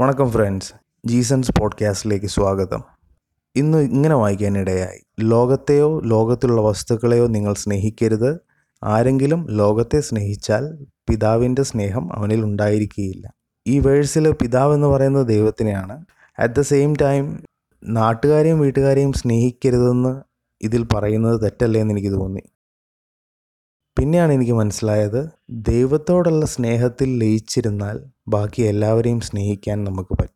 വണക്കം ഫ്രണ്ട്സ് ജീസൺസ് പോഡ്കാസ്റ്റിലേക്ക് സ്വാഗതം. ഇന്ന് ഇങ്ങനെ വായിക്കാനിടയായി. ലോകത്തെയോ ലോകത്തിലുള്ള വസ്തുക്കളെയോ നിങ്ങൾ സ്നേഹിക്കരുത്. ആരെങ്കിലും ലോകത്തെ സ്നേഹിച്ചാൽ പിതാവിന്റെ സ്നേഹം അവനിൽ ഉണ്ടായിരിക്കുകയില്ല. ഈ വേഴ്സിൽ പിതാവ് എന്ന് പറയുന്നത് ദൈവത്തിനെയാണ് അറ്റ് ദ സെയിം ടൈം നാട്ടുകാരെയും വീട്ടുകാരെയും സ്നേഹിക്കരുതെന്ന് ഇതിൽ പറയുന്നത് തെറ്റല്ലേ എന്ന് എനിക്ക് തോന്നി. പിന്നെയാണ് എനിക്ക് മനസ്സിലായത് ദൈവത്തോടുള്ള സ്നേഹത്തിൽ ലയിച്ചിരുന്നാൽ ബാക്കി എല്ലാവരെയും സ്നേഹിക്കാൻ നമുക്ക് പറ്റും.